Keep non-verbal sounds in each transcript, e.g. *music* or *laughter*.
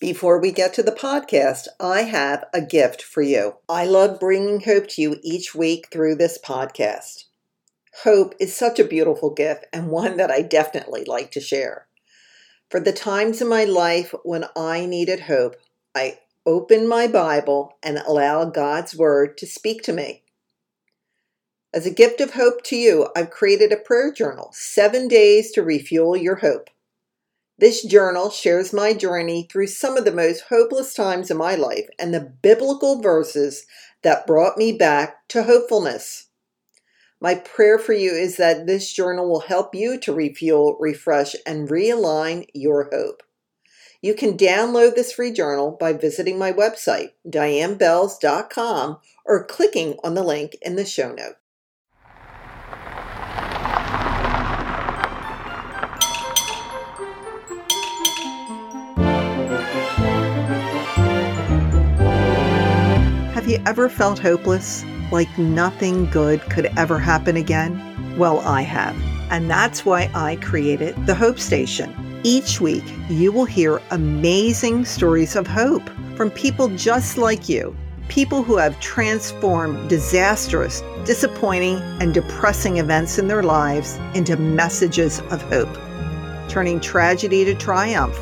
Before we get to the podcast, I have a gift for you. I love bringing hope to you each week through this podcast. Hope is such a beautiful gift and one that I definitely like to share. For the times in my life when I needed hope, I open my Bible and allow God's Word to speak to me. As a gift of hope to you, I've created a prayer journal, Seven Days to Refuel Your Hope. This journal shares my journey through some of the most hopeless times in my life and the biblical verses that brought me back to hopefulness. My prayer for you is that this journal will help you to refuel, refresh, and realign your hope. You can download this free journal by visiting my website, dianebells.com, or clicking on the link in the show notes. You ever felt hopeless? Like nothing good could ever happen again? Well, I have. And that's why I created the Hope Station. Each week, you will hear amazing stories of hope from people just like you. People who have transformed disastrous, disappointing, and depressing events in their lives into messages of hope, turning tragedy to triumph,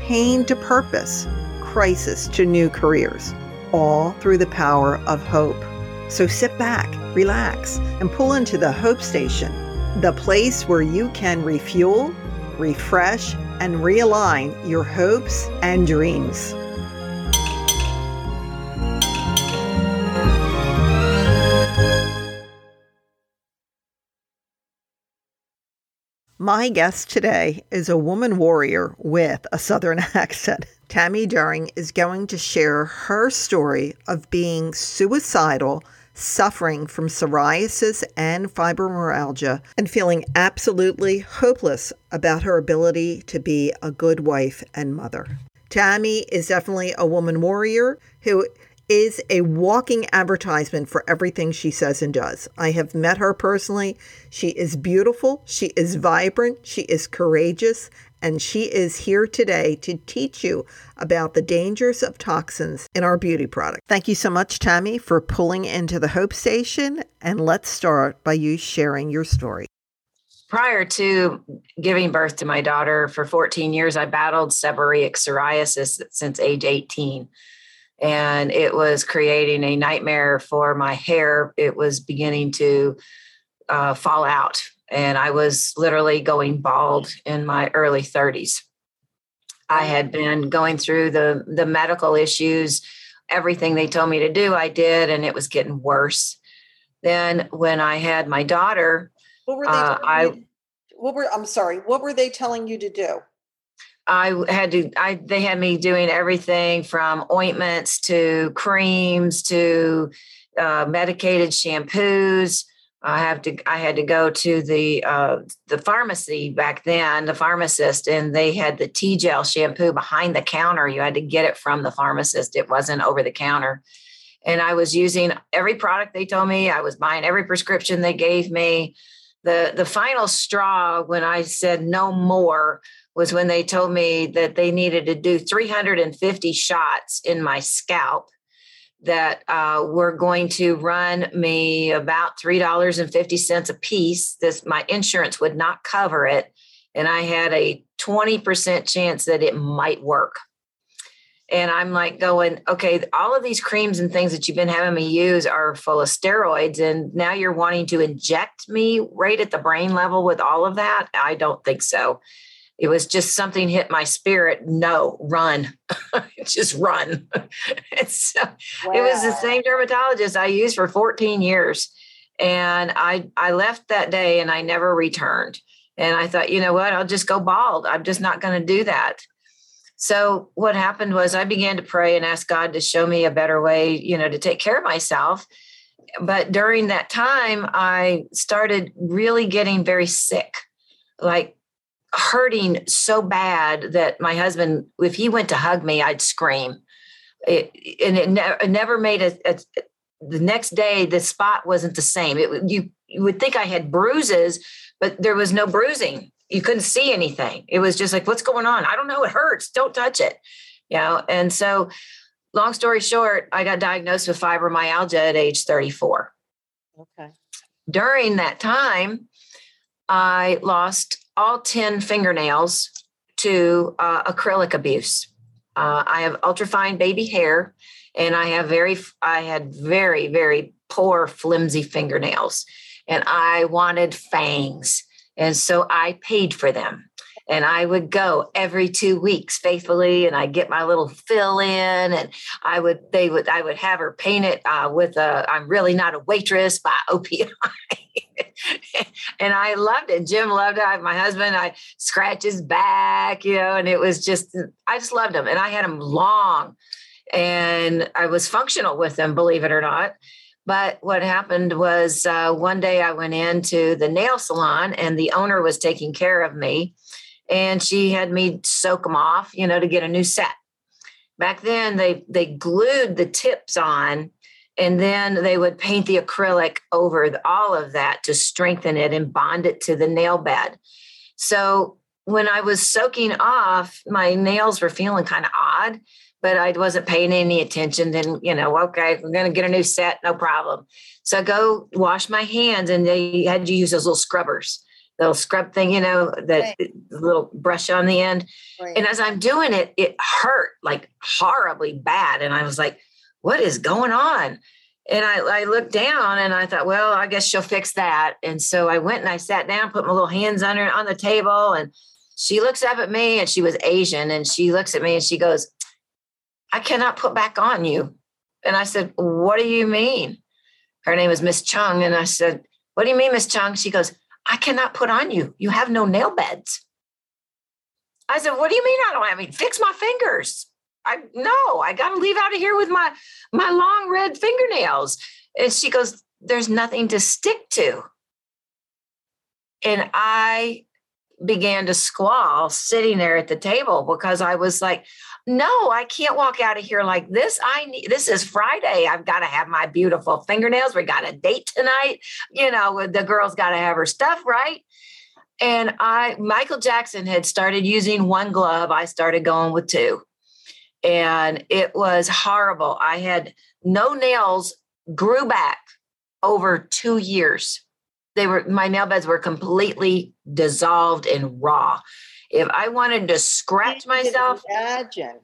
pain to purpose, crisis to new careers all through the power of hope. So sit back, relax, and pull into the Hope Station, the place where you can refuel, refresh, and realign your hopes and dreams. My guest today is a woman warrior with a Southern *laughs* accent. Tammy Durden is going to share her story of being suicidal, suffering from psoriasis and fibromyalgia, and feeling absolutely hopeless about her ability to be a good wife and mother. Tammy is definitely a woman warrior who is a walking advertisement for everything she says and does. I have met her personally. She is beautiful, she is vibrant, she is courageous, and she is here today to teach you about the dangers of toxins in our beauty product. Thank you so much, Tammy, for pulling into the Hope Station. And let's start by you sharing your story. Prior to giving birth to my daughter for 14 years, I battled seborrheic psoriasis since age 18 and it was creating a nightmare for my hair. It was beginning to uh, fall out, and I was literally going bald in my early 30s. I had been going through the the medical issues, everything they told me to do, I did, and it was getting worse. Then when I had my daughter, what were they? Uh, I what were I'm sorry, what were they telling you to do? I had to I they had me doing everything from ointments to creams to uh, medicated shampoos. I have to I had to go to the uh, the pharmacy back then, the pharmacist, and they had the T gel shampoo behind the counter. You had to get it from the pharmacist. It wasn't over the counter. And I was using every product they told me. I was buying every prescription they gave me. The the final straw when I said no more was when they told me that they needed to do 350 shots in my scalp that uh, were going to run me about $3.50 a piece. This my insurance would not cover it. And I had a 20% chance that it might work. And I'm like going, okay, all of these creams and things that you've been having me use are full of steroids. And now you're wanting to inject me right at the brain level with all of that. I don't think so it was just something hit my spirit no run *laughs* just run. *laughs* So wow. it was the same dermatologist i used for 14 years. And i i left that day and i never returned. And i thought you know what? I'll just go bald. I'm just not going to do that. So what happened was i began to pray and ask god to show me a better way you know to take care of myself. But during that time i started really getting very sick. Like hurting so bad that my husband, if he went to hug me, I'd scream. It, and it, ne- it, never made a, a, the next day, the spot wasn't the same. It, you, you would think I had bruises, but there was no bruising. You couldn't see anything. It was just like, what's going on? I don't know. It hurts. Don't touch it. You know, and so long story short, I got diagnosed with fibromyalgia at age 34. Okay. During that time, I lost all 10 fingernails to uh, acrylic abuse. Uh, I have ultrafine baby hair and I have very, I had very, very poor, flimsy fingernails and I wanted fangs. And so I paid for them and I would go every two weeks faithfully, and I'd get my little fill in, and I would they would I would have her paint it uh, with a I'm really not a waitress by OPI. *laughs* and I loved it. Jim loved it. I, my husband, I scratch his back, you know, and it was just I just loved him, and I had him long, and I was functional with them, believe it or not. But what happened was uh, one day I went into the nail salon and the owner was taking care of me and she had me soak them off, you know, to get a new set. Back then, they they glued the tips on, and then they would paint the acrylic over the, all of that to strengthen it and bond it to the nail bed. So when I was soaking off, my nails were feeling kind of odd, but I wasn't paying any attention. Then, you know, okay, we're going to get a new set, no problem. So I go wash my hands, and they had to use those little scrubbers little scrub thing, you know, that right. little brush on the end. Right. And as I'm doing it, it hurt like horribly bad. And I was like, what is going on? And I, I looked down and I thought, well, I guess she'll fix that. And so I went and I sat down, put my little hands on her on the table. And she looks up at me and she was Asian. And she looks at me and she goes, I cannot put back on you. And I said, What do you mean? Her name is Miss Chung. And I said, What do you mean, Miss Chung? She goes, I cannot put on you. You have no nail beds. I said, What do you mean I don't have any? Fix my fingers. I no, I gotta leave out of here with my my long red fingernails. And she goes, There's nothing to stick to. And I began to squall sitting there at the table because I was like, no, I can't walk out of here like this. I need this is Friday. I've got to have my beautiful fingernails. We got a date tonight. You know, the girl's got to have her stuff right. And I Michael Jackson had started using one glove. I started going with two. And it was horrible. I had no nails grew back over 2 years. They were my nail beds were completely dissolved and raw. If I wanted to scratch myself, imagine.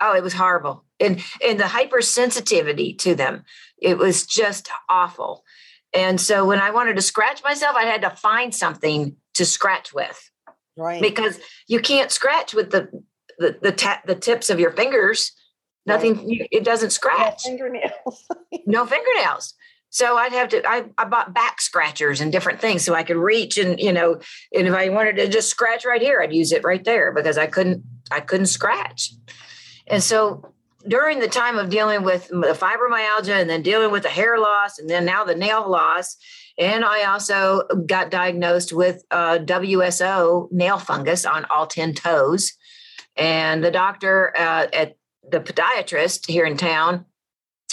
Oh, it was horrible. And and the hypersensitivity to them, it was just awful. And so when I wanted to scratch myself, I had to find something to scratch with. Right. Because you can't scratch with the the the, ta- the tips of your fingers. Nothing. It doesn't scratch. No fingernails. *laughs* no fingernails. So I'd have to, I, I bought back scratchers and different things so I could reach and, you know, and if I wanted to just scratch right here, I'd use it right there because I couldn't, I couldn't scratch. And so during the time of dealing with the fibromyalgia and then dealing with the hair loss and then now the nail loss, and I also got diagnosed with uh, WSO nail fungus on all 10 toes. And the doctor uh, at the podiatrist here in town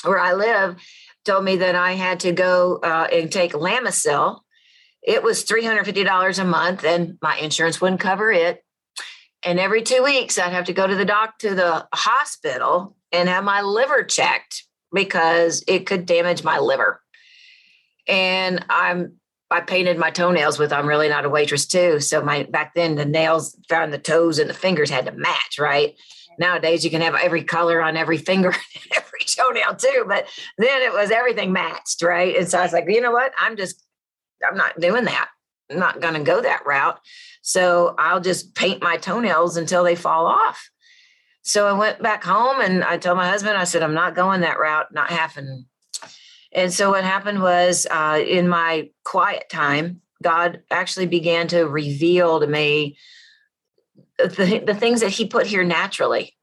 where I live told me that I had to go uh, and take Lamisil. It was $350 a month and my insurance wouldn't cover it. And every two weeks, I'd have to go to the doc to the hospital and have my liver checked because it could damage my liver. And I'm I painted my toenails with I'm really not a waitress too. So my back then the nails found the toes and the fingers had to match, right? Nowadays you can have every color on every finger, *laughs* and every toenail too. But then it was everything matched, right? And so I was like, you know what? I'm just, I'm not doing that. I'm not going to go that route. So I'll just paint my toenails until they fall off. So I went back home and I told my husband, I said, I'm not going that route, not happening. And so what happened was uh, in my quiet time, God actually began to reveal to me the, the things that he put here naturally.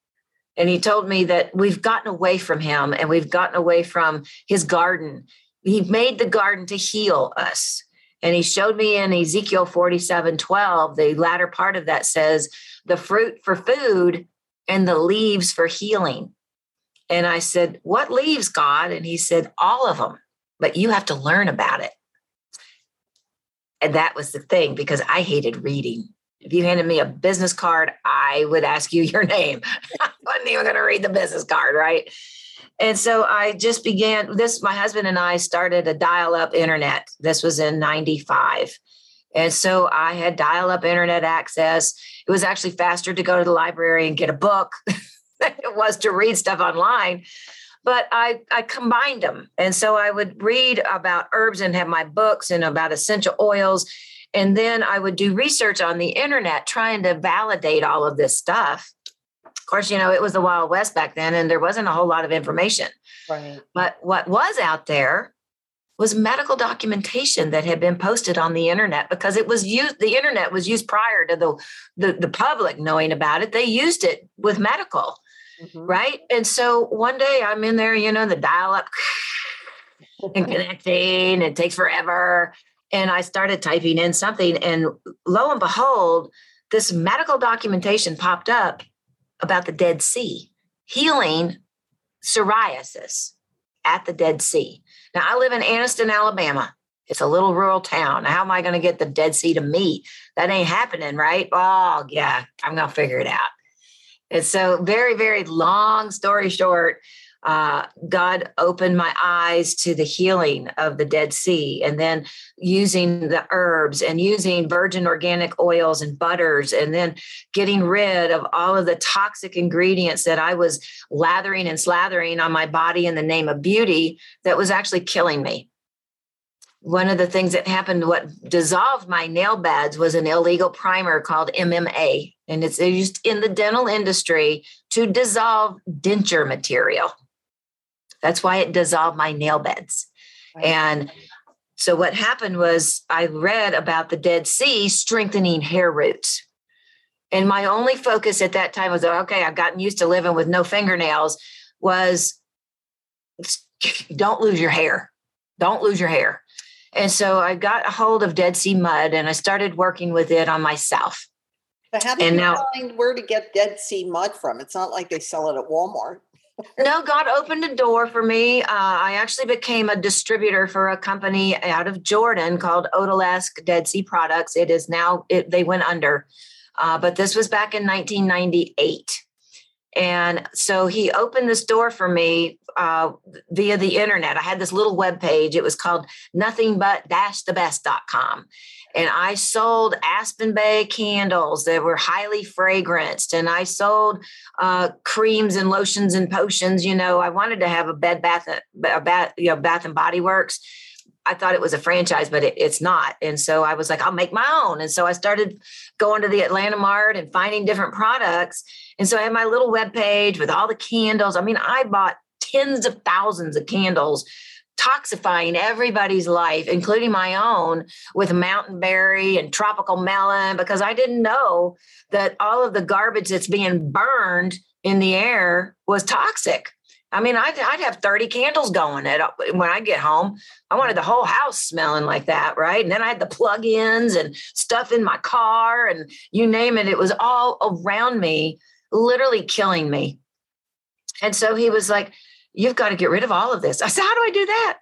And he told me that we've gotten away from him and we've gotten away from his garden. He made the garden to heal us. And he showed me in Ezekiel 47 12, the latter part of that says, the fruit for food and the leaves for healing. And I said, What leaves, God? And he said, All of them, but you have to learn about it. And that was the thing because I hated reading If you handed me a business card, I would ask you *laughs* your name. I wasn't even going to read the business card, right? And so I just began this. My husband and I started a dial up internet. This was in 95. And so I had dial up internet access. It was actually faster to go to the library and get a book *laughs* than *laughs* it was to read stuff online. But I, I combined them. And so I would read about herbs and have my books and about essential oils. And then I would do research on the internet trying to validate all of this stuff. Of course, you know, it was the Wild West back then and there wasn't a whole lot of information. Right. But what was out there was medical documentation that had been posted on the internet because it was used the internet was used prior to the the, the public knowing about it they used it with medical mm-hmm. right and so one day i'm in there you know the dial up *laughs* and connecting it takes forever and i started typing in something and lo and behold this medical documentation popped up about the dead sea healing psoriasis at the dead sea now, I live in Anniston, Alabama. It's a little rural town. How am I going to get the Dead Sea to me? That ain't happening, right? Oh, yeah, I'm going to figure it out. And so, very, very long story short, uh, God opened my eyes to the healing of the Dead Sea, and then using the herbs and using virgin organic oils and butters, and then getting rid of all of the toxic ingredients that I was lathering and slathering on my body in the name of beauty that was actually killing me. One of the things that happened, what dissolved my nail beds was an illegal primer called MMA, and it's used in the dental industry to dissolve denture material. That's why it dissolved my nail beds. Right. And so what happened was I read about the Dead Sea strengthening hair roots. And my only focus at that time was okay, I've gotten used to living with no fingernails, was *laughs* don't lose your hair. Don't lose your hair. And so I got a hold of Dead Sea Mud and I started working with it on myself. But how do and you now, find where to get Dead Sea Mud from? It's not like they sell it at Walmart no, God opened a door for me. Uh, I actually became a distributor for a company out of Jordan called Odalisque Dead Sea Products. It is now, it, they went under, uh, but this was back in 1998. And so he opened this door for me uh, via the internet. I had this little web page. It was called nothing but dash the best.com and I sold Aspen Bay candles that were highly fragranced, and I sold uh, creams and lotions and potions. You know, I wanted to have a Bed Bath, a bath, you know, Bath and Body Works. I thought it was a franchise, but it, it's not. And so I was like, I'll make my own. And so I started going to the Atlanta Mart and finding different products. And so I had my little web page with all the candles. I mean, I bought tens of thousands of candles toxifying everybody's life, including my own, with mountain berry and tropical melon, because I didn't know that all of the garbage that's being burned in the air was toxic. I mean, I'd, I'd have 30 candles going at, when I get home. I wanted the whole house smelling like that, right? And then I had the plug-ins and stuff in my car and you name it. It was all around me, literally killing me. And so he was like, you've got to get rid of all of this. I said, how do I do that?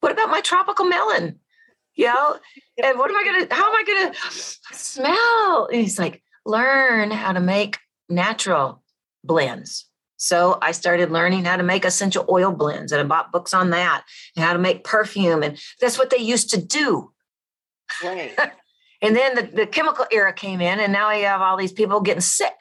What about my tropical melon? You know, and what am I going to, how am I going to smell? And he's like, learn how to make natural blends. So I started learning how to make essential oil blends and I bought books on that and how to make perfume. And that's what they used to do. Right. *laughs* and then the, the chemical era came in and now I have all these people getting sick.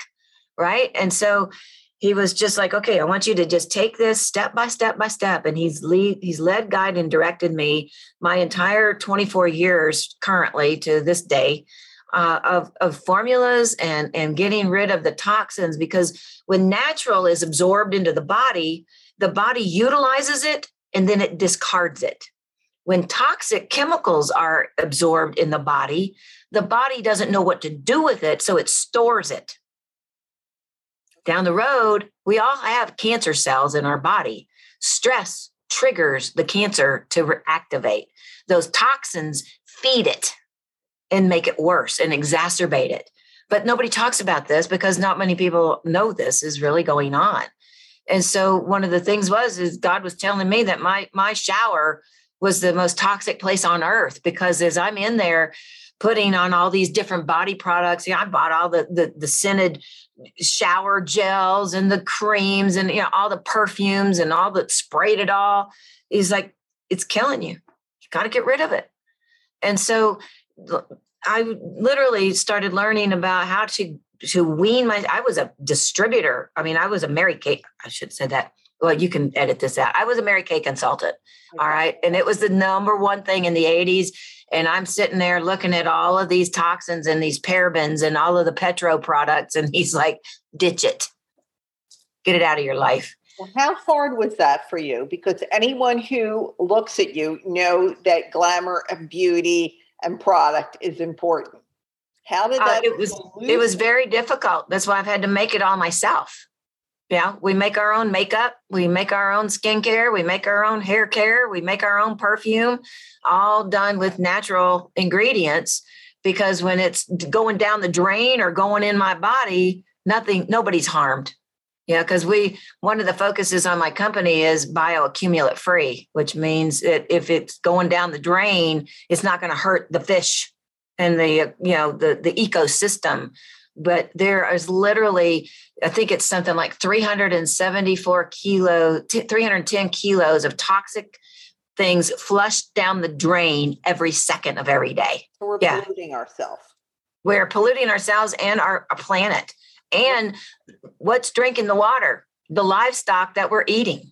Right. And so he was just like, okay, I want you to just take this step by step by step. And he's lead, he's led, guided, and directed me my entire 24 years currently to this day uh, of, of formulas and, and getting rid of the toxins because when natural is absorbed into the body, the body utilizes it and then it discards it. When toxic chemicals are absorbed in the body, the body doesn't know what to do with it, so it stores it down the road, we all have cancer cells in our body. Stress triggers the cancer to activate. Those toxins feed it and make it worse and exacerbate it. But nobody talks about this because not many people know this is really going on. And so one of the things was is God was telling me that my my shower was the most toxic place on earth because as I'm in there, putting on all these different body products. Yeah, I bought all the the, the scented shower gels and the creams and you know all the perfumes and all the sprayed it all. He's like, it's killing you. You got to get rid of it. And so I literally started learning about how to to wean my I was a distributor. I mean, I was a Mary Kay. I should say that. Well, you can edit this out. I was a Mary Kay consultant. All right. And it was the number one thing in the 80s. And I'm sitting there looking at all of these toxins and these parabens and all of the petro products. And he's like, ditch it. Get it out of your life. Well, how hard was that for you? Because anyone who looks at you know that glamour and beauty and product is important. How did uh, that? Uh, it was it was very difficult. That's why I've had to make it all myself. Yeah, we make our own makeup, we make our own skincare, we make our own hair care, we make our own perfume, all done with natural ingredients. Because when it's going down the drain or going in my body, nothing, nobody's harmed. Yeah, because we one of the focuses on my company is bioaccumulate free, which means that if it's going down the drain, it's not going to hurt the fish and the you know the the ecosystem but there is literally i think it's something like 374 kilo 310 kilos of toxic things flushed down the drain every second of every day. So we're yeah. polluting ourselves. We're polluting ourselves and our, our planet. And what's drinking the water? The livestock that we're eating.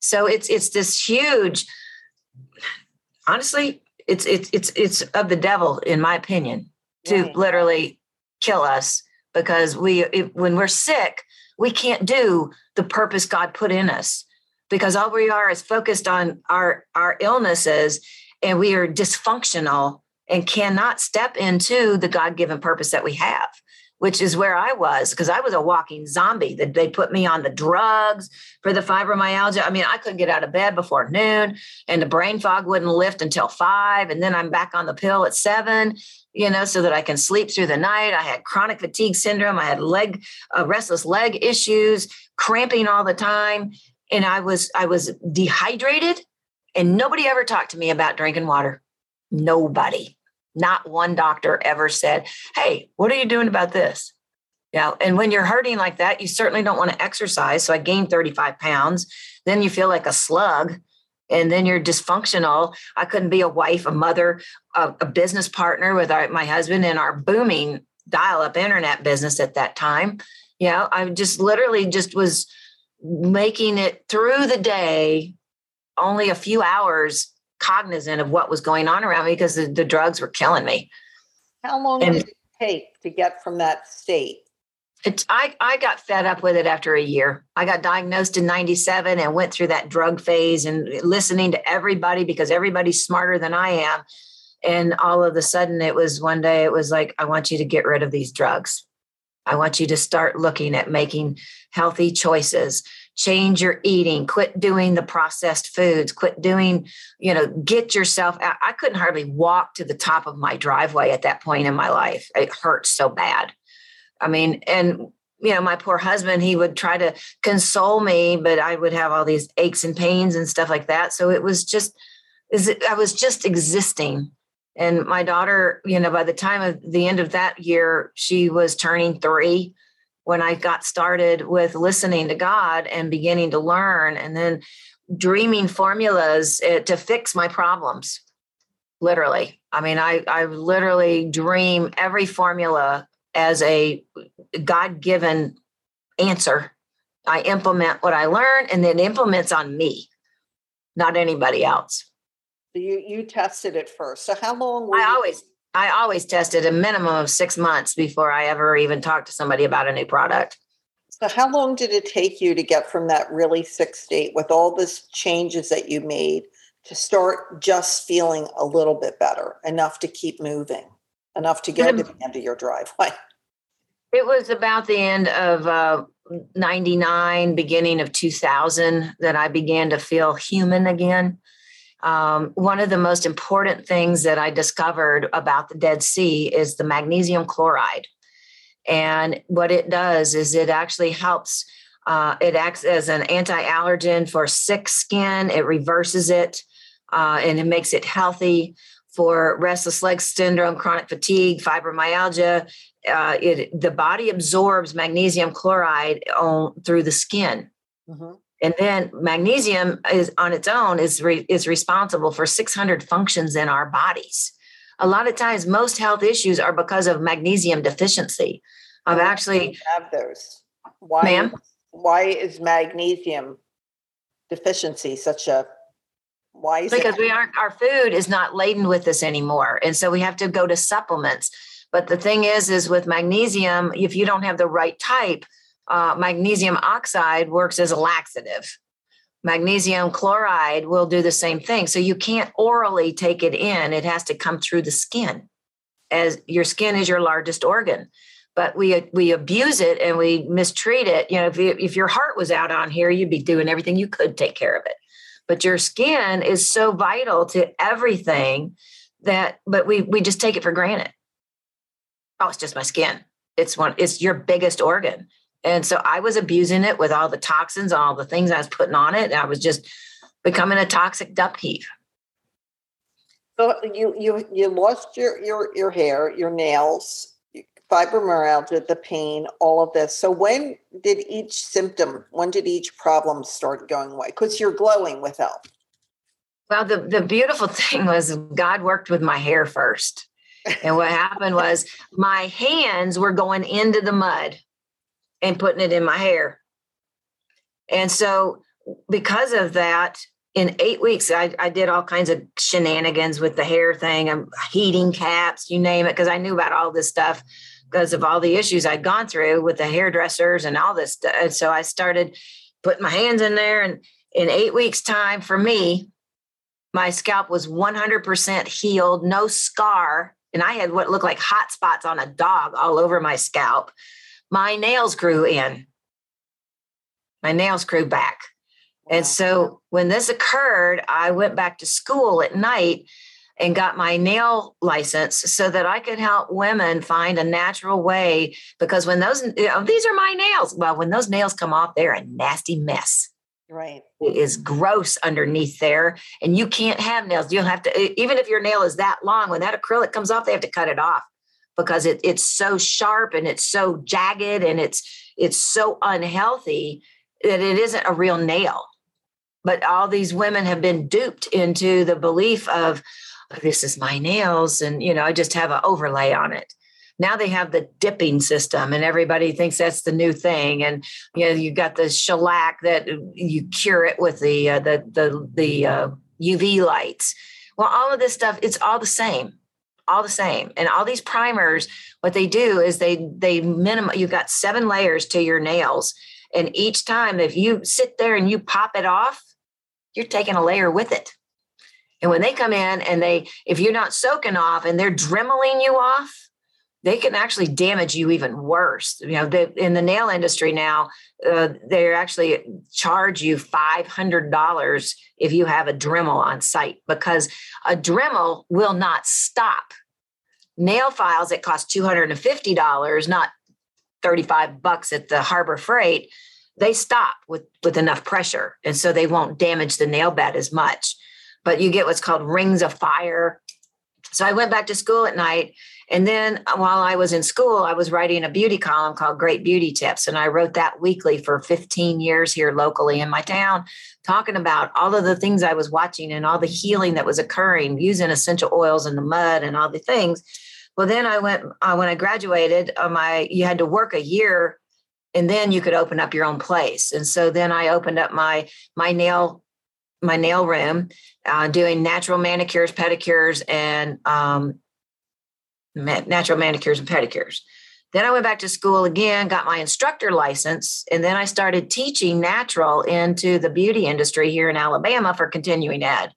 So it's it's this huge honestly it's it's it's it's of the devil in my opinion to right. literally kill us because we it, when we're sick we can't do the purpose god put in us because all we are is focused on our our illnesses and we are dysfunctional and cannot step into the god-given purpose that we have which is where I was because I was a walking zombie. That they put me on the drugs for the fibromyalgia. I mean, I couldn't get out of bed before noon, and the brain fog wouldn't lift until five, and then I'm back on the pill at seven you know, so that I can sleep through the night. I had chronic fatigue syndrome. I had leg, uh, restless leg issues, cramping all the time. And I was, I was dehydrated and nobody ever talked to me about drinking water. Nobody, not one doctor ever said, Hey, what are you doing about this? Yeah. And when you're hurting like that, you certainly don't want to exercise. So I gained 35 pounds. Then you feel like a slug and then you're dysfunctional. I couldn't be a wife, a mother, a, a business partner with our, my husband in our booming dial up internet business at that time. You know, I just literally just was making it through the day, only a few hours cognizant of what was going on around me because the, the drugs were killing me. How long and, did it take to get from that state it's, I, I got fed up with it after a year. I got diagnosed in 97 and went through that drug phase and listening to everybody because everybody's smarter than I am. And all of a sudden, it was one day, it was like, I want you to get rid of these drugs. I want you to start looking at making healthy choices, change your eating, quit doing the processed foods, quit doing, you know, get yourself out. I couldn't hardly walk to the top of my driveway at that point in my life. It hurt so bad I mean, and you know, my poor husband, he would try to console me, but I would have all these aches and pains and stuff like that. So it was just, I was just existing. And my daughter, you know, by the time of the end of that year, she was turning three when I got started with listening to God and beginning to learn and then dreaming formulas eh, to fix my problems. Literally. I mean, I, I literally dream every formula as a God given answer. I implement what I learn and then implements on me, not anybody else. You you tested it first. So how long? I you- always I always tested a minimum of six months before I ever even talked to somebody about a new product. So how long did it take you to get from that really sick state with all this changes that you made to start just feeling a little bit better, enough to keep moving? enough to get to the end of your driveway? *laughs* It was about the end of uh, 99, beginning of 2000 that I began to feel human again. Um, one of the most important things that I discovered about the Dead Sea is the magnesium chloride. And what it does is it actually helps, uh, it acts as an anti allergen for sick skin, it reverses it, uh, and it makes it healthy for restless leg syndrome, chronic fatigue, fibromyalgia. Uh, it, the body absorbs magnesium chloride on, through the skin. Mm-hmm. And then magnesium is on its own is re, is responsible for 600 functions in our bodies. A lot of times, most health issues are because of magnesium deficiency. I've actually have those. Why? Ma'am? Why is magnesium deficiency such a why is because it? we aren't our food is not laden with this anymore and so we have to go to supplements but the thing is is with magnesium if you don't have the right type uh, magnesium oxide works as a laxative magnesium chloride will do the same thing so you can't orally take it in it has to come through the skin as your skin is your largest organ but we we abuse it and we mistreat it. You know, if you, if your heart was out on here, you'd be doing everything you could take care of it. But your skin is so vital to everything that, but we we just take it for granted. Oh, it's just my skin. It's one. It's your biggest organ. And so I was abusing it with all the toxins, all the things I was putting on it. I was just becoming a toxic duck heap. So you you you lost your your your hair, your nails, fibromyalgia, the pain, all of this. So when did each symptom, when did each problem start going away? Because you're glowing with health. Well, the, the beautiful *laughs* thing was God worked with my hair first. And what happened was my hands were going into the mud and putting it in my hair. And so because of that, in eight weeks, I, I did all kinds of shenanigans with the hair thing. I'm heating caps, you name it, because I knew about all this stuff because of all the issues I'd gone through with the hairdressers and all this. Stuff. And so I started putting my hands in there. And in eight weeks' time, for me, my scalp was 100% healed, no scar. And I had what looked like hot spots on a dog all over my scalp. My nails grew in, my nails grew back. And so when this occurred, I went back to school at night and got my nail license so that I could help women find a natural way. Because when those, you know, these are my nails. Well, when those nails come off, they're a nasty mess. Right. It is gross underneath there. And you can't have nails. You'll have to, even if your nail is that long, when that acrylic comes off, they have to cut it off because it, it's so sharp and it's so jagged and it's it's so unhealthy that it isn't a real nail. But all these women have been duped into the belief of, this is my nails and you know i just have an overlay on it. Now they have the dipping system and everybody thinks that's the new thing. And you know you got the shellac that you cure it with the uh, the the the uh, uv lights. Well all of this stuff it's all the same all the same. And all these primers what they do is they they minimum you've got seven layers to your nails. And each time if you sit there and you pop it off you're taking a layer with it. And when they come in and they, if you're not soaking off and they're dremeling you off, they can actually damage you even worse. You know, they, in the nail industry now, uh, they actually charge you $500 if you have a Dremel on site because a Dremel will not stop. Nail files that cost $250, not 35 bucks at the Harbor Freight, they stop with, with enough pressure. And so they won't damage the nail bed as much but you get what's called rings of fire. So I went back to school at night. And then while I was in school, I was writing a beauty column called Great Beauty Tips. And I wrote that weekly for 15 years here locally in my town, talking about all of the things I was watching and all the healing that was occurring using essential oils in the mud and all the things. Well, then I went, uh, when I graduated, uh, my, you had to work a year and then you could open up your own place. And so then I opened up my, my nail my nail room, uh, doing natural manicures, pedicures, and um, natural manicures and pedicures. Then I went back to school again, got my instructor license, and then I started teaching natural into the beauty industry here in Alabama for continuing ed.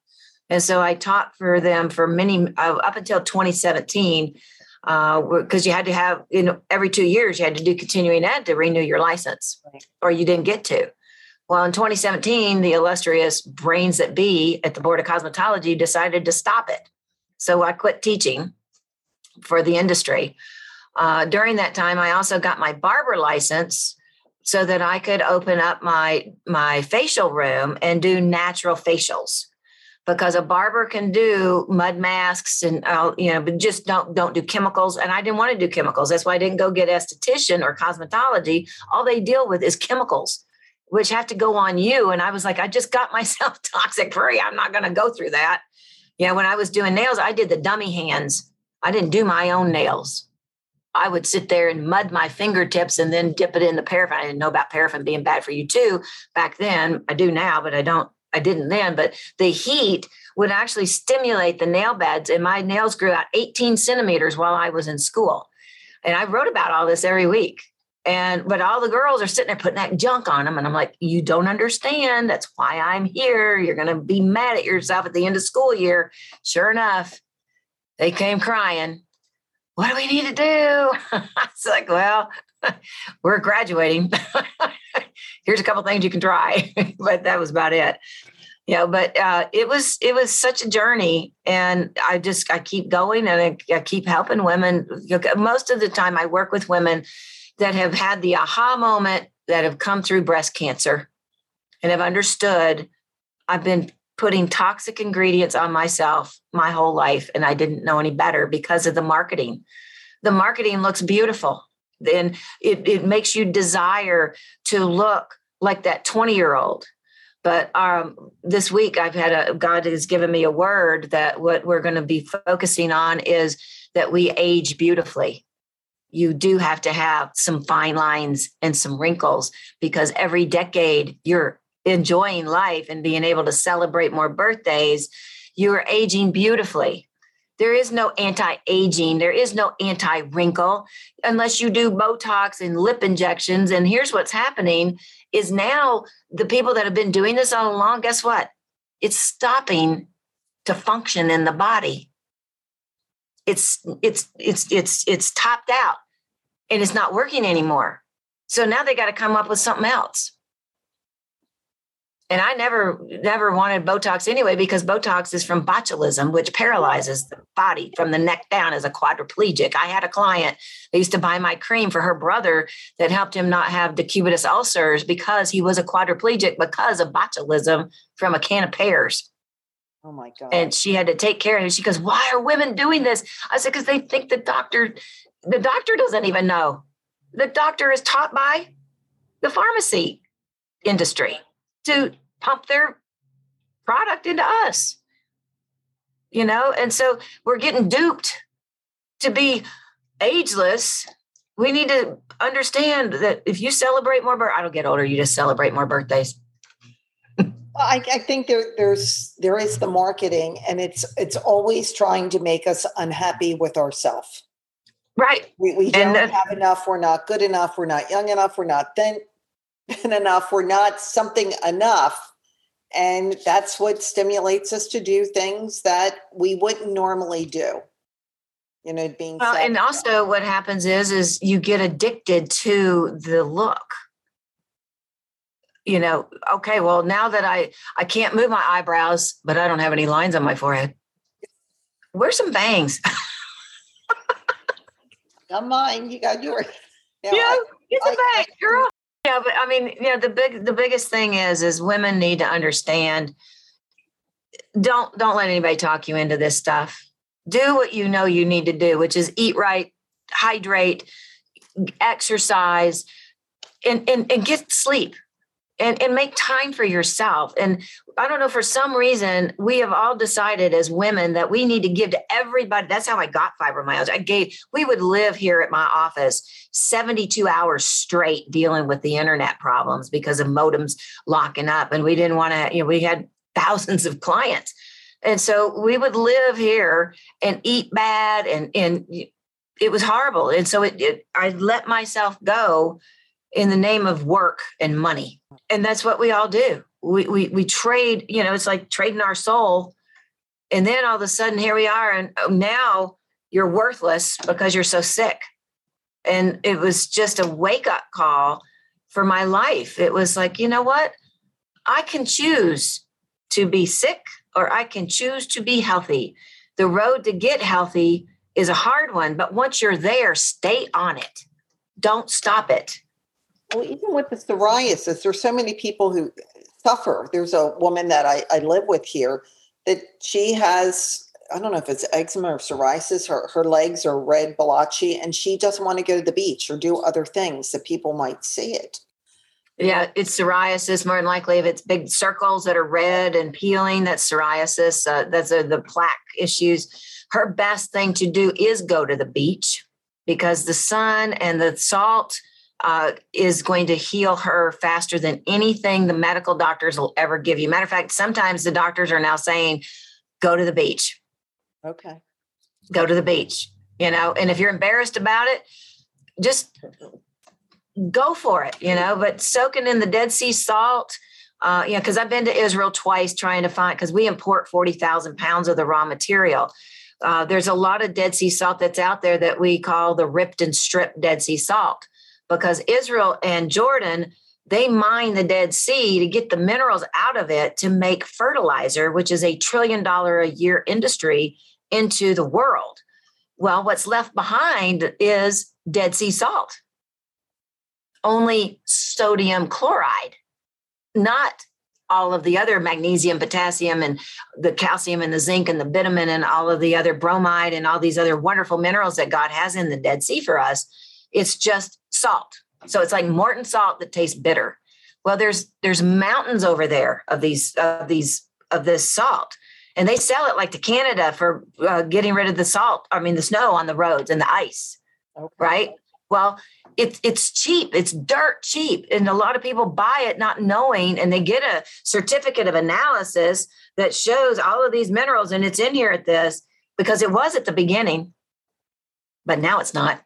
And so I taught for them for many uh, up until 2017 because uh, you had to have you know every two years you had to do continuing ed to renew your license, right. or you didn't get to. Well, in 2017, the illustrious brains that be at the Board of Cosmetology decided to stop it. So I quit teaching for the industry. Uh, during that time, I also got my barber license so that I could open up my my facial room and do natural facials. because a barber can do mud masks and uh, you know but just don't don't do chemicals. And i didn't want to do chemicals. That's why i didn't go get esthetician or cosmetology. All they deal with is chemicals which have to go on you. And i was like i just got *laughs* myself toxic free. I'm not going to go through that. Yeah when i was doing nails i did the dummy hands i didn't do my own nails I would sit there and mud my fingertips and then dip it in the paraffin. I didn't know about paraffin being bad for you too back then. I do now, but I don't I didn't then, but the heat would actually stimulate the nail beds, and my nails grew out 18 centimeters while I was in school. And I wrote about all this every week. And but all the girls are sitting there putting that junk on them, and I'm like, you don't understand. That's why I'm here. You're gonna be mad at yourself at the end of school year. Sure enough, they came crying. What do we need to do? *laughs* it's like, well, *laughs* we're graduating. *laughs* Here's a couple things you can try, but that was about it. Yeah, but uh, it was it was such a journey, and I just I keep going and I, I keep helping women. Most of the time, I work with women that have had the aha moment that have come through breast cancer and have understood I've been putting toxic ingredients on myself my whole life and I didn't know any better because of the marketing. The marketing looks beautiful. Then it, it makes you desire to look like that 20 year old but um, this week i've had a god has given me a word that what we're going to be focusing on is that we age beautifully. You do have to have some fine lines and some wrinkles because every decade you're enjoying life and being able to celebrate more birthdays you're aging beautifully there is no anti aging, there is no anti wrinkle unless you do Botox and lip injections. And here's what's happening is now the people that have been doing this all along, guess what? It's stopping to function in the body. It's it's it's it's it's topped out and it's not working anymore. So now they got to come up with something else and I never never wanted Botox anyway because Botox is from botulism, which paralyzes the body from the neck down as a quadriplegic. I had a client that used to buy my cream for her brother that helped him not have decubitus ulcers because he was a quadriplegic because of botulism from a can of pears. Oh my God. And she had to take care of him. She goes, Why are women doing this? I said, Because they think the doctor, the doctor doesn't even know. The doctor is taught by the pharmacy industry to pump their product into us. You know, and so we're getting duped to be ageless. We need to understand that if you celebrate more, I don't get older, you just celebrate more birthdays. I, I, think there, there's there is the marketing, and it's it's always trying to make us unhappy with ourselves. Right. We, we don't have enough. We're not good enough. We're not young enough. We're not thin, thin enough. We're not something enough and that's what stimulates us to do things that we wouldn't normally do. You know, being well, and also what happens is is you get addicted to the look. You know, okay, well, now that I I can't move my eyebrows, but I don't have any lines on my forehead. Where's some bangs. *laughs* Not mine. You got yours. yeah, get the bang, girl. Yeah, but I mean, you know, the big the biggest thing is is women need to understand don't don't let anybody talk you into this stuff. Do what you know you need to do, which is eat right, hydrate, exercise, and and, and get sleep and, and make time for yourself. And I don't know, for some reason, we have all decided as women that we need to give to everybody. That's how I got fibromyalgia. I gave, we would live here at my office 72 hours straight dealing with the internet problems because of modems locking up. And we didn't want to, you know, we had *laughs* thousands of clients. And so we would live here and eat bad and, and it was horrible. And so it, it I let myself go in the name of work and money. And that's what we all do. We, we, we trade, you know, it's like trading our soul. And then all of a sudden, here we are. And oh, now you're worthless because you're so sick. And it was just a wake up call for my life. It was like, you know what? I can choose to be sick or I can choose to be healthy. The road to get healthy is a hard one, but once you're there, stay on it. Don't stop it. Well, even with the psoriasis, there's so many people who suffer. There's a woman that I, I live with here that she has I don't know if it's eczema or psoriasis, her, her legs are red blotchy, and she doesn't want to go to the beach or do other things that people might see it. Yeah, it's psoriasis more than likely. If it's big circles that are red and peeling, that's psoriasis. Uh, that's uh, the plaque issues. Her best thing to do is go to the beach because the sun and the salt uh, is going to heal her faster than anything the medical doctors will ever give you. Matter of fact, sometimes the doctors are now saying, go to the beach. Okay. Go to the beach, you know, and if you're embarrassed about it, just go for it, you know, but soaking in the Dead Sea salt, uh, you know, because I've been to Israel twice trying to find, because we import 40,000 pounds of the raw material. Uh, there's a lot of Dead Sea salt that's out there that we call the ripped and stripped Dead Sea salt because Israel and Jordan, they mine the Dead Sea to get the minerals out of it to make fertilizer, which is a trillion dollar a year industry into the world. Well, what's left behind is Dead Sea salt only sodium chloride, not all of the other magnesium, potassium, and the calcium and the zinc and the vitamin and all of the other bromide and all these other wonderful minerals that God has in the Dead Sea for us. It's just salt. So it's like Morton salt that tastes bitter. Well, there's there's mountains over there of these of these of this salt, and they sell it like to Canada for uh, getting rid of the salt. I mean, the snow on the roads and the ice, okay. right? Well, it's it's cheap it's dirt cheap and a lot of people buy it not knowing and they get a certificate of analysis that shows all of these minerals and it's in here at this because it was at the beginning but now it's not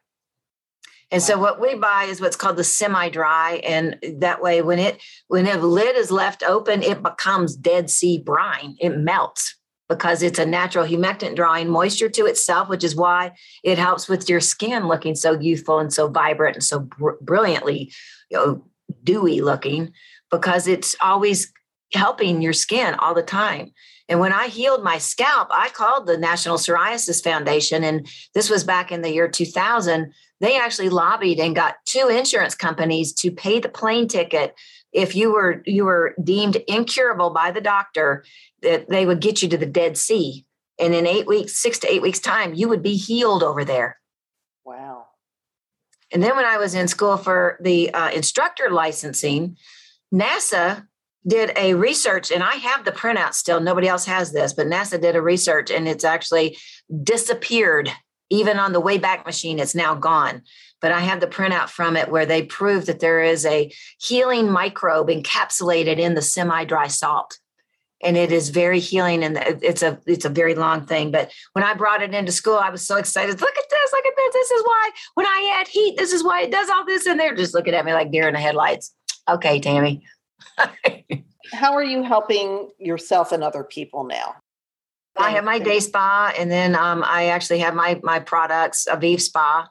and so what we buy is what's called the semi-dry and that way when it when the lid is left open it becomes dead sea brine it melts because it's a natural humectant drawing moisture to itself, which is why it helps with your skin looking so youthful and so vibrant and so br- brilliantly you know, dewy looking because it's always helping your skin all the time. And when I healed my scalp, I called the National Psoriasis Foundation, and this was back in the year 2000. They actually lobbied and got two insurance companies to pay the plane ticket. If you were you were deemed incurable by the doctor that they would get you to the dead sea. And in eight weeks six to eight weeks time you would be healed over there. Wow. And then when i was in school for the uh, instructor licensing nasa did a research and i have the printout still nobody else has this but nasa did a research and it's actually disappeared even on the Wayback Machine it's now gone but I have the printout from it where they prove that there is a healing microbe encapsulated in the semi-dry salt. And it is very healing, and it's a it's a very long thing. But when I brought it into school, I was so excited. Look at this! Look at this! This is why when I add heat, this is why it does all this. And they're just looking at me like deer in the headlights. Okay, Tammy. *laughs* How are you helping yourself and other people now? I have my day spa, and then um, I actually have my my products, Aviv Spa,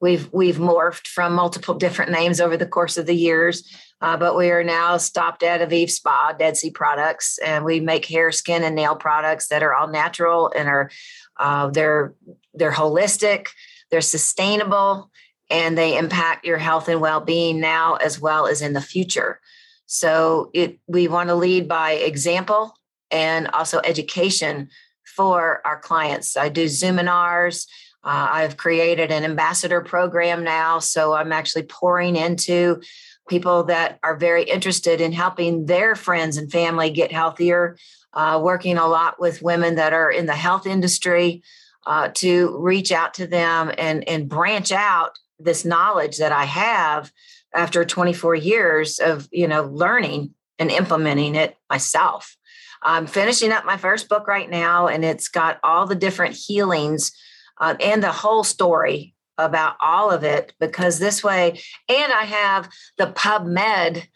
We've we've morphed from multiple different names over the course of the years, uh, but we are now stopped at Aviv Spa, Dead Sea Products, and we make hair, skin, and nail products that are all natural and are uh, they're they're holistic, they're sustainable, and they impact your health and well being now as well as in the future. So it we want to lead by example and also education for our clients. I do Zoominars. Uh, I've created an ambassador program now. So I'm actually pouring into people that are very interested in helping their friends and family get healthier, uh, working a lot with women that are in the health industry uh, to reach out to them and, and branch out this knowledge that I have after 24 years of you know learning and implementing it myself. I'm finishing up my first book right now, and it's got all the different healings uh, and the whole story about all of it because this way, and I have the PubMed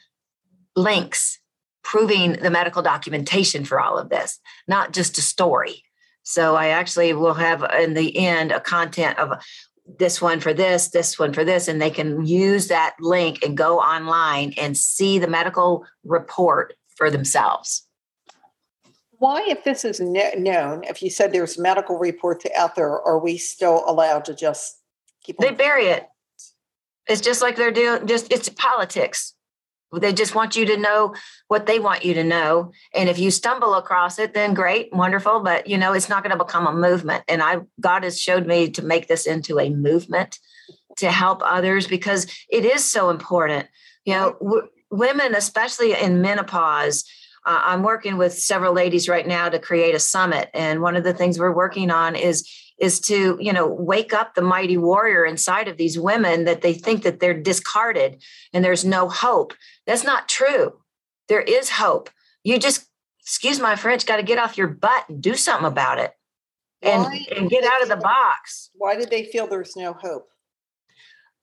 links proving the medical documentation for all of this, not just a story. So I actually will have in the end a content of this one for this, this one for this, and they can use that link and go online and see the medical report for themselves why, if this is known, if you said there's medical reports out there, are we still allowed to just keep? They bury it. It's just like they're doing. Just it's politics. They just want you to know what they want you to know. And if you stumble across it, then great, wonderful. But you know, it's not going to become a movement. And I God has showed me to make this into a movement to help others because it is so important. You know, w- women, especially in menopause, uh, I'm working with several ladies right now to create a summit. And one of the things we're working on is is to you know wake up the mighty warrior inside of these women that they think that they're discarded and there's no hope that's not true there is hope you just excuse my french got to get off your butt and do something about it and, and get out of the box why did they feel there's no hope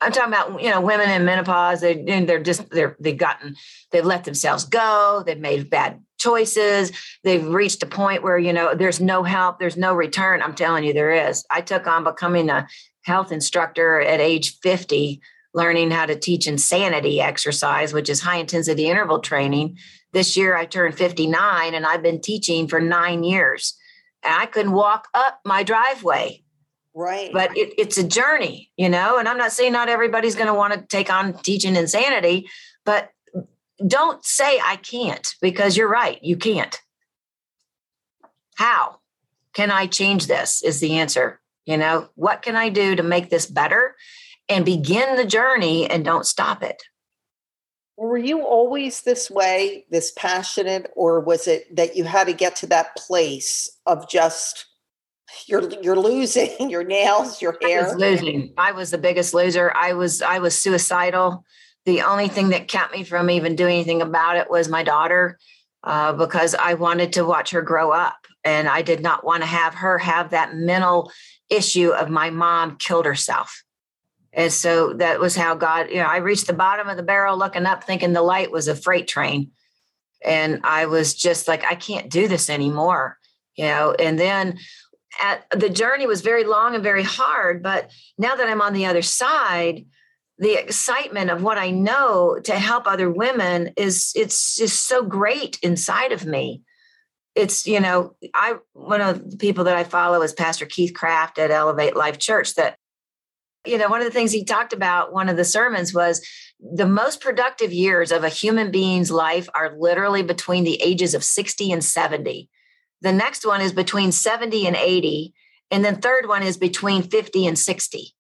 I'm talking about you know women in menopause. They they're just they're they've gotten they've let themselves go. They've made bad choices. They've reached a point where you know there's no help. There's no return. I'm telling you, there is. I took on becoming a health instructor at age 50, learning how to teach insanity exercise, which is high intensity interval training. This year I turned 59, and I've been teaching for nine years. And I couldn't walk up my driveway Right. But it, it's a journey, you know, and I'm not saying not everybody's going to want to take on teaching insanity, but don't say I can't because you're right. You can't. How can I change this? Is the answer. You know, what can I do to make this better and begin the journey and don't stop it? Were you always this way, this passionate, or was it that you had to get to that place of just you're you're losing *laughs* your nails, your hair. I was losing. I was the biggest loser. I was I was suicidal. The only thing that kept me from even doing anything about it was my daughter, uh, because I wanted to watch her grow up, and I did not want to have her have that mental issue of my mom killed herself. And so that was how God, you know, I reached the bottom of the barrel looking up, thinking the light was a freight train. And I was just like, I can't do this anymore, you know. And then at the journey was very long and very hard but now that i'm on the other side the excitement of what i know to help other women is it's just so great inside of me it's you know i one of the people that i follow is pastor keith craft at elevate life church that you know one of the things he talked about one of the sermons was the most productive years of a human being's life are literally between the ages of 60 and 70 the next one is between 70 and 80. And then third one is between 50 and 60.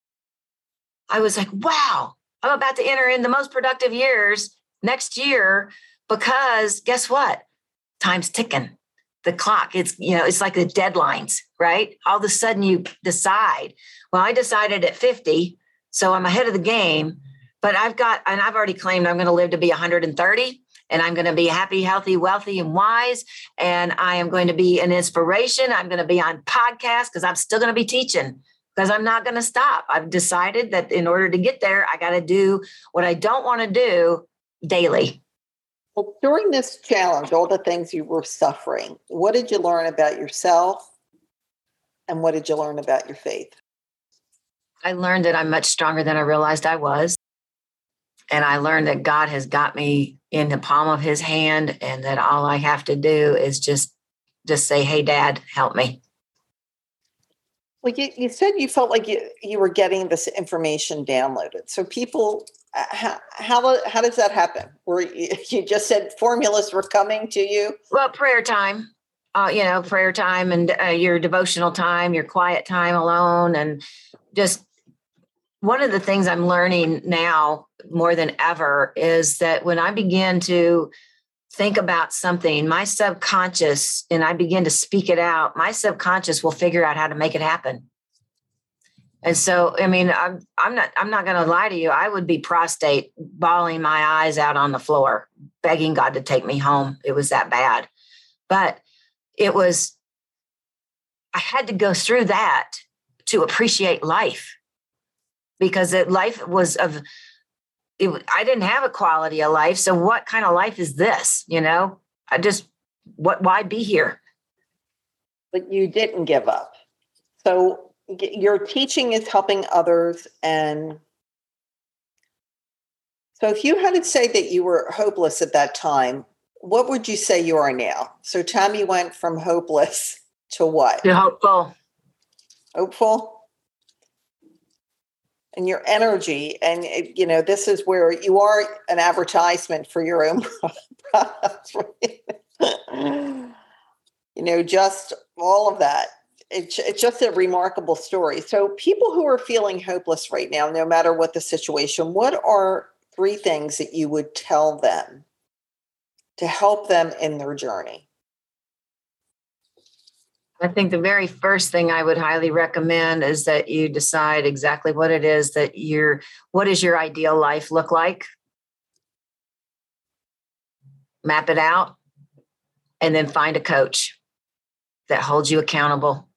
I was like, wow, I'm about to enter in the most productive years next year because guess what? Time's ticking. The clock, it's, you know, it's like the deadlines, right? All of a sudden you decide, well, I decided at 50, so I'm ahead of the game, but I've got, and I've already claimed I'm going to live to be 130 and I'm going to be happy, healthy, wealthy, and wise. And I am going to be an inspiration. I'm going to be on podcasts because I'm still going to be teaching because I'm not going to stop. I've decided that in order to get there, I got to do what I don't want to do daily. Well, during this challenge, all the things you were suffering, what did you learn about yourself? And what did you learn about your faith? I learned that I'm much stronger than I realized I was. And I learned that God has got me in the palm of his hand and that all I have to do is just just say, "Hey dad, help me." Well, you, you said you felt like you, you were getting this information downloaded. So people uh, how, how, how does that happen? Where you, *laughs* you just said formulas were coming to you? Well, prayer time. Uh, you know, prayer time and uh, your devotional time, your quiet time alone, and just one of the things I'm learning now more than ever is that when I begin to think about something, my subconscious, and I begin to speak it out, my subconscious will figure out how to make it happen. And so, I mean, I'm I'm not I'm not going to lie to you. I would be prostate, bawling my eyes out on the floor, begging God to take me home. It was that bad, but it was. I had to go through that to appreciate life because it, life was of it, I didn't have a quality of life. So what kind of life is this? You know, I just what why be here? But you didn't give up. So your teaching is helping others and so if you had to say that you were hopeless at that time, what would you say you are now? So Tammy went from hopeless *laughs* to what? To hopeful. Hopeful? And your energy. And, it, you know, this is where you are an advertisement for your own *laughs* product. you know, just all of that. It's, it's just a remarkable story. So, people who are feeling hopeless right now, no matter what the situation, what are three things that you would tell them to help them in their journey? I think the very first thing I would highly recommend is that you decide exactly what it is that you're, what does your ideal life look like? Map it out and then find a coach that holds you accountable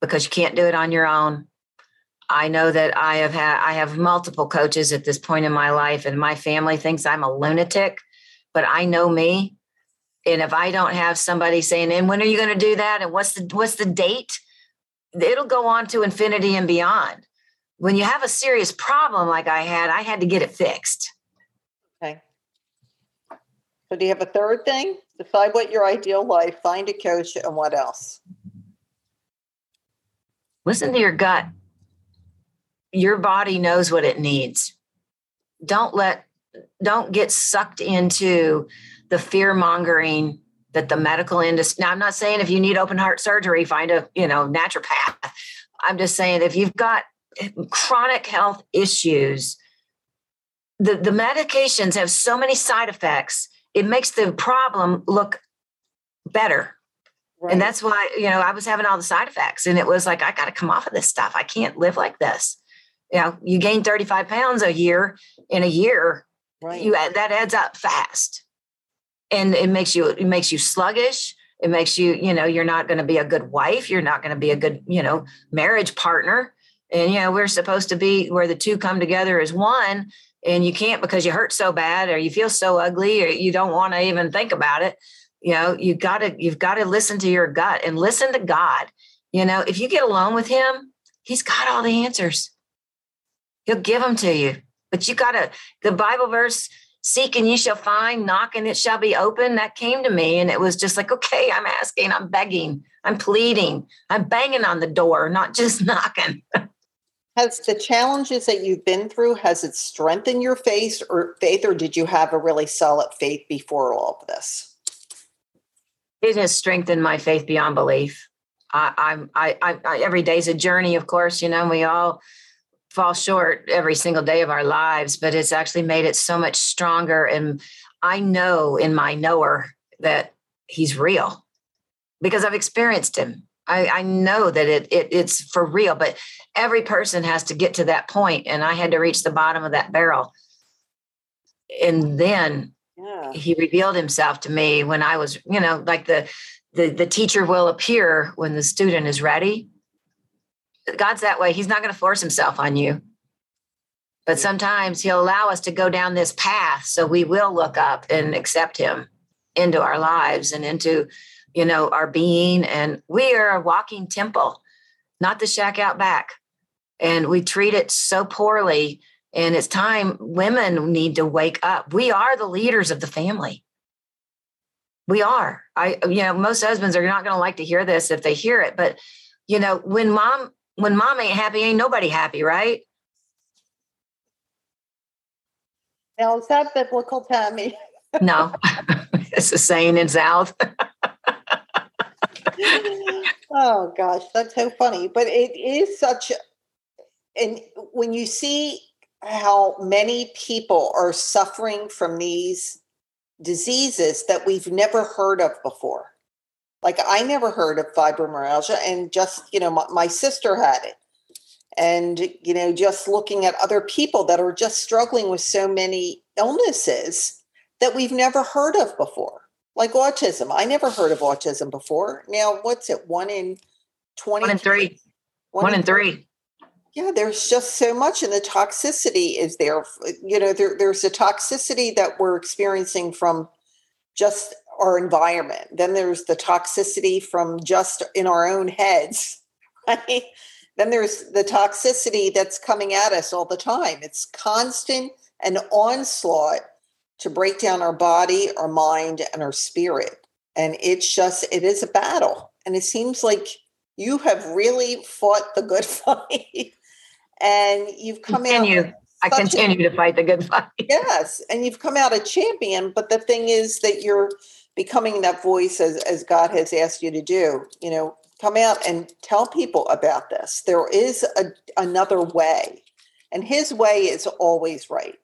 because you can't do it on your own. I know that I have had I have multiple coaches at this point in my life and my family thinks I'm a lunatic, but I know me and if I don't have somebody saying, "And when are you going to do that?" and what's the what's the date? It'll go on to infinity and beyond. When you have a serious problem like I had, I had to get it fixed. Okay. So, do you have a third thing? Decide what your ideal life, find a coach, and what else? Listen to your gut. Your body knows what it needs. Don't let, don't get sucked into the fear mongering that the medical industry. Now, I'm not saying if you need open heart surgery, find a you know naturopath. I'm just saying if you've got chronic health issues, the the medications have so many side effects. It makes the problem look better. Right. And that's why, you know, I was having all the side effects and it was like, I got to come off of this stuff. I can't live like this. You know, you gain 35 pounds a year in a year, right. you that adds up fast and it makes you it makes you sluggish. It makes you you know you're not going to be a good wife. You're not going to be a good you know marriage partner. And you know we're supposed to be where the two come together as one and you can't because you hurt so bad or you feel so ugly or you don't want to even think about it. You know you got to you've got to listen to your gut and listen to god. You know if you get alone with him he's got all the answers. He'll give them to you. But you got to the bible verse seek and ye shall find, knock and it shall be open. That came to me. And it was just like, okay, I'm asking, I'm begging, I'm pleading, I'm banging on the door, not just *laughs* knocking. has the challenges that you've been through, has it strengthened your faith or faith, or did you have a really solid faith before all of this? It has strengthened my faith beyond belief. I, I'm I, I, I every day's a journey, of course, you know, we all fall short every single day of our lives, but it's actually made it so much stronger. And I know in my knower that he's real because I've experienced him. I, I know that it, it it's for real, but every person has to get to that point, and I had to reach the bottom of that barrel. And then yeah. he revealed himself to me when I was, you know, like the the the teacher will appear when the student is ready God's that way. He's not going to force himself on you. But sometimes he'll allow us to go down this path so we will look up and accept him into our lives and into, you know, our being. And we are a walking temple, not the shack out back. And we treat it so poorly. And it's time women need to wake up. We are the leaders of the family. We are. I, you know, most husbands are not going to like to hear this if they hear it, but you know, when mom when mom ain't happy, ain't nobody happy, right? Now, is that biblical, Tammy? no, *laughs* it's a saying in South. oh gosh, that's so funny. But it is such, and when you see how many people are suffering from these diseases that we've never heard of before. Like I never heard of fibromyalgia, and just you know, my, my sister had it, and you know, just looking at other people that are just struggling with so many illnesses that we've never heard of before, like autism. I never heard of autism before. Now, what's it? One in twenty. One in three. One, One in three. three. Yeah, there's just so much, and the toxicity is there. You know, there, there's a toxicity that we're experiencing from just our environment. Then there's the toxicity from just in our own heads, *laughs* right? Then there's the toxicity that's coming at us all the time. It's constant and onslaught to break down our body, our mind, and our spirit. And it's just, it is a battle. And it seems like you have really fought the good *laughs* fight. and you've come continue. out. I continue a, to fight the good fight. yes, and you've come out a champion. But the thing is that you're becoming that voice as, as God has asked you to do. You know, come out and tell people about this. There is a, another way, and His way is always right.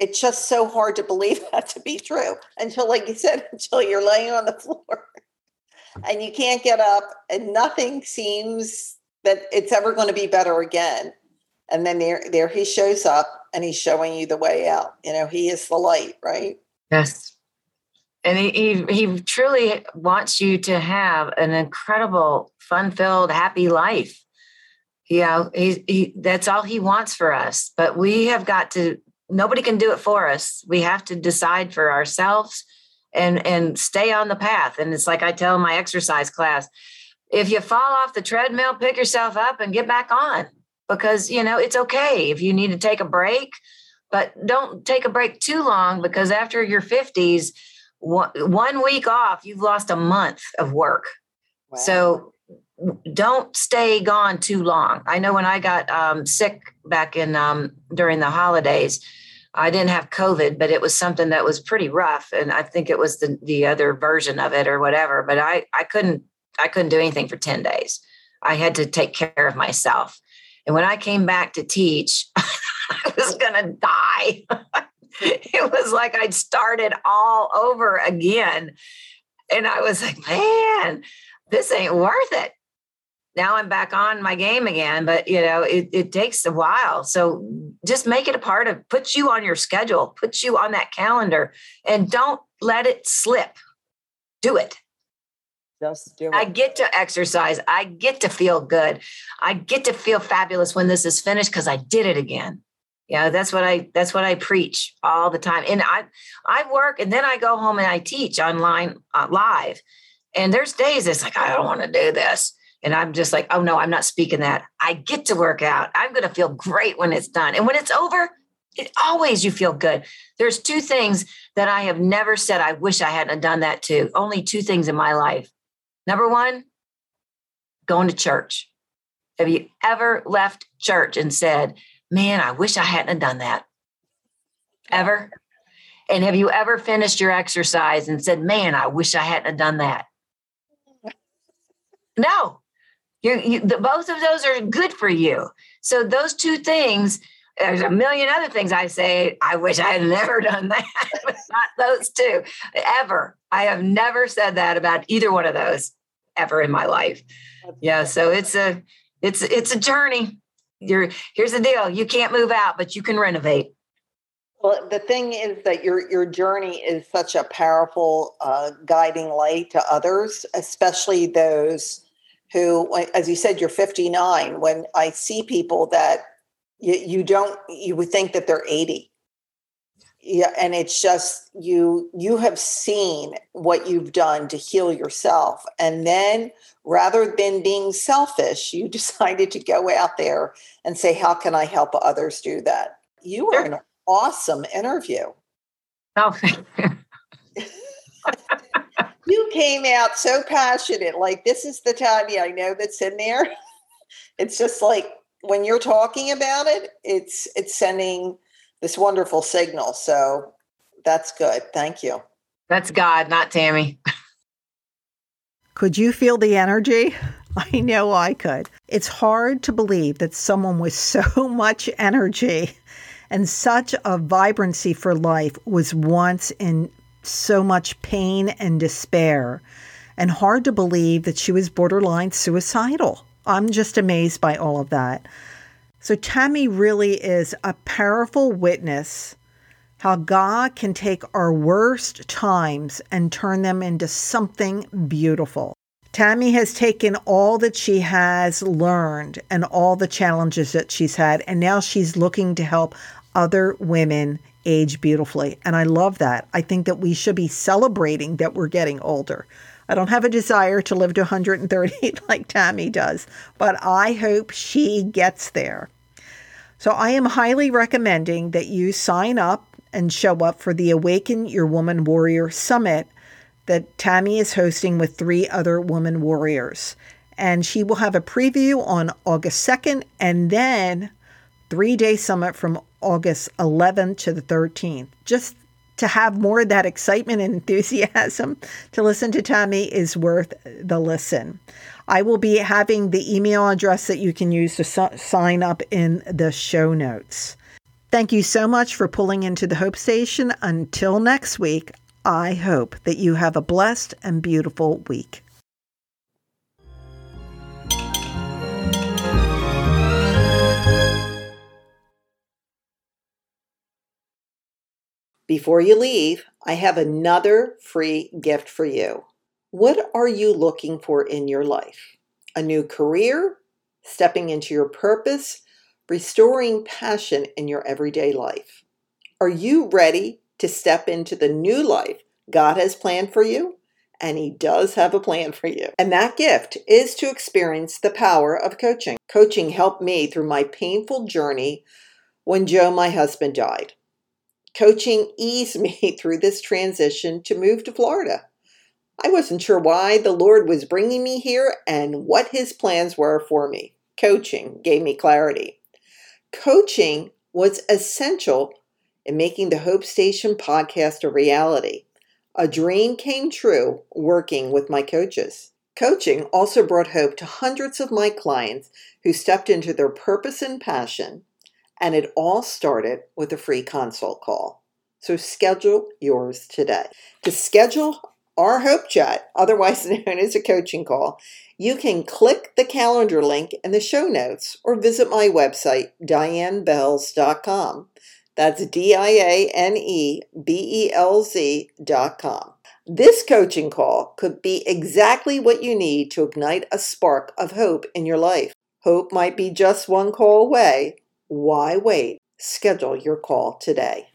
It's just so hard to believe *laughs* that to be true until, like you said, *laughs* until you're laying on the floor *laughs* and you can't get up, and nothing seems that it's ever going to be better again. And then there, there he shows up and he's showing you the way out. You know, he is the light, right? Yes. And he, he, he truly wants you to have an incredible, fun filled, happy life. Know, he, he, that's all he wants for us. But we have got to, nobody can do it for us. We have to decide for ourselves and, and stay on the path. And it's like I tell my exercise class if you fall off the treadmill, pick yourself up and get back on because, you know, it's okay if you need to take a break, but don't take a break too long because after your 50s, one week off, you've lost a month of work. Wow. So don't stay gone too long. I know when I got um, sick back in um, during the holidays, I didn't have COVID, but it was something that was pretty rough, and I think it was the the other version of it or whatever. But I I couldn't I couldn't do anything for 10 days. I had to take care of myself. And when I came back to teach, *laughs* I was going to die. *laughs* *laughs* it was like I'd started all over again. And I was like, man, this ain't worth it. Now I'm back on my game again, but you know, it, it takes a while. So just make it a part of put you on your schedule, put you on that calendar, and don't let it slip. Do it. Just do it. I get to exercise. I get to feel good. I get to feel fabulous when this is finished because I did it again. Yeah, that's what I that's what I preach all the time. And I I work and then I go home and I teach online uh, live. And there's days it's like I don't want to do this. And I'm just like, oh no, I'm not speaking that. I get to work out. I'm going to feel great when it's done. And when it's over, it always you feel good. There's two things that I have never said I wish I hadn't done that too. Only two things in my life. Number one, going to church. Have you ever left church and said, man, I wish I hadn't done that? Ever? And have you ever finished your exercise and said, man, I wish I hadn't done that? *laughs* No. You, you, the, both of those are good for you. So those two things, there's a million other things I say, I wish I had never *laughs* done that, but not those two ever. I have never said that about either one of those ever in my life. Yeah, so it's a it's it's a journey. You're here's the deal: you can't move out, but you can renovate. Well, the thing is that your your journey is such a powerful uh, guiding light to others, especially those who, as you said, you're 59. When I see people that you, you don't, you would think that they're 80 yeah and it's just you you have seen what you've done to heal yourself and then rather than being selfish you *laughs* decided to go out there and say how can i help others do that? You were an awesome interview. Oh. *laughs* You came out so passionate like this is the Tammy i know that's in there. *laughs* It's just like when you're talking about it it's it's sending this wonderful signal. So that's good. Thank you. That's God, not Tammy. Could you feel the energy? *laughs* I know I could. It's hard to believe that someone with so *laughs* much energy and such a vibrancy for life was once in so much pain and despair, and hard to believe that she was borderline suicidal. I'm just amazed by all of that. So Tammy really is a powerful witness how God can take our worst times and turn them into something beautiful. Tammy has taken all that she has learned and all the challenges that she's had, and now she's looking to help other women age beautifully. And I love that. I think that we should be celebrating that we're getting older. I don't have a desire to live to 130 *laughs* like Tammy does, but I hope she gets there. So I am highly recommending that you sign up and show up for the Awaken Your Woman Warrior Summit that Tammy is hosting with three other woman warriors. And she will have a preview on August 2nd and then three day summit from August 11th to the 13th. Just to have more of that excitement and *laughs* enthusiasm to listen to Tammy is worth the listen. I will be having the email address that you can use to sign up in the show notes. Thank you so much for pulling into the Hope Station. Until next week, I hope that you have a blessed and beautiful week. Before you leave, I have another free gift for you. What are you looking for in your life? A new career? Stepping into your purpose? Restoring passion in your everyday life? Are you ready to step into the new life God has planned for you? And He does have a plan for you. And that gift is to experience the power of coaching. Coaching helped me through my painful journey when Joe, my husband, died. Coaching eased me *laughs* through this transition to move to Florida. I wasn't sure why the Lord was bringing me here and what His plans were for me. Coaching gave me clarity. Coaching was essential in making the Hope Station podcast a reality. A dream came true working with my coaches. Coaching also brought hope to hundreds of my clients who stepped into their purpose and passion and it all started with a free consult call. So schedule yours today. To schedule our Hope Chat, otherwise *laughs* known as a coaching call, you can click the calendar link in the show notes or visit my website, dianebelz.com. That's D I A N E B E L Z.com. This coaching call could be exactly what you need to ignite a spark of hope in your life. Hope might be just one call away why wait? Schedule your call today.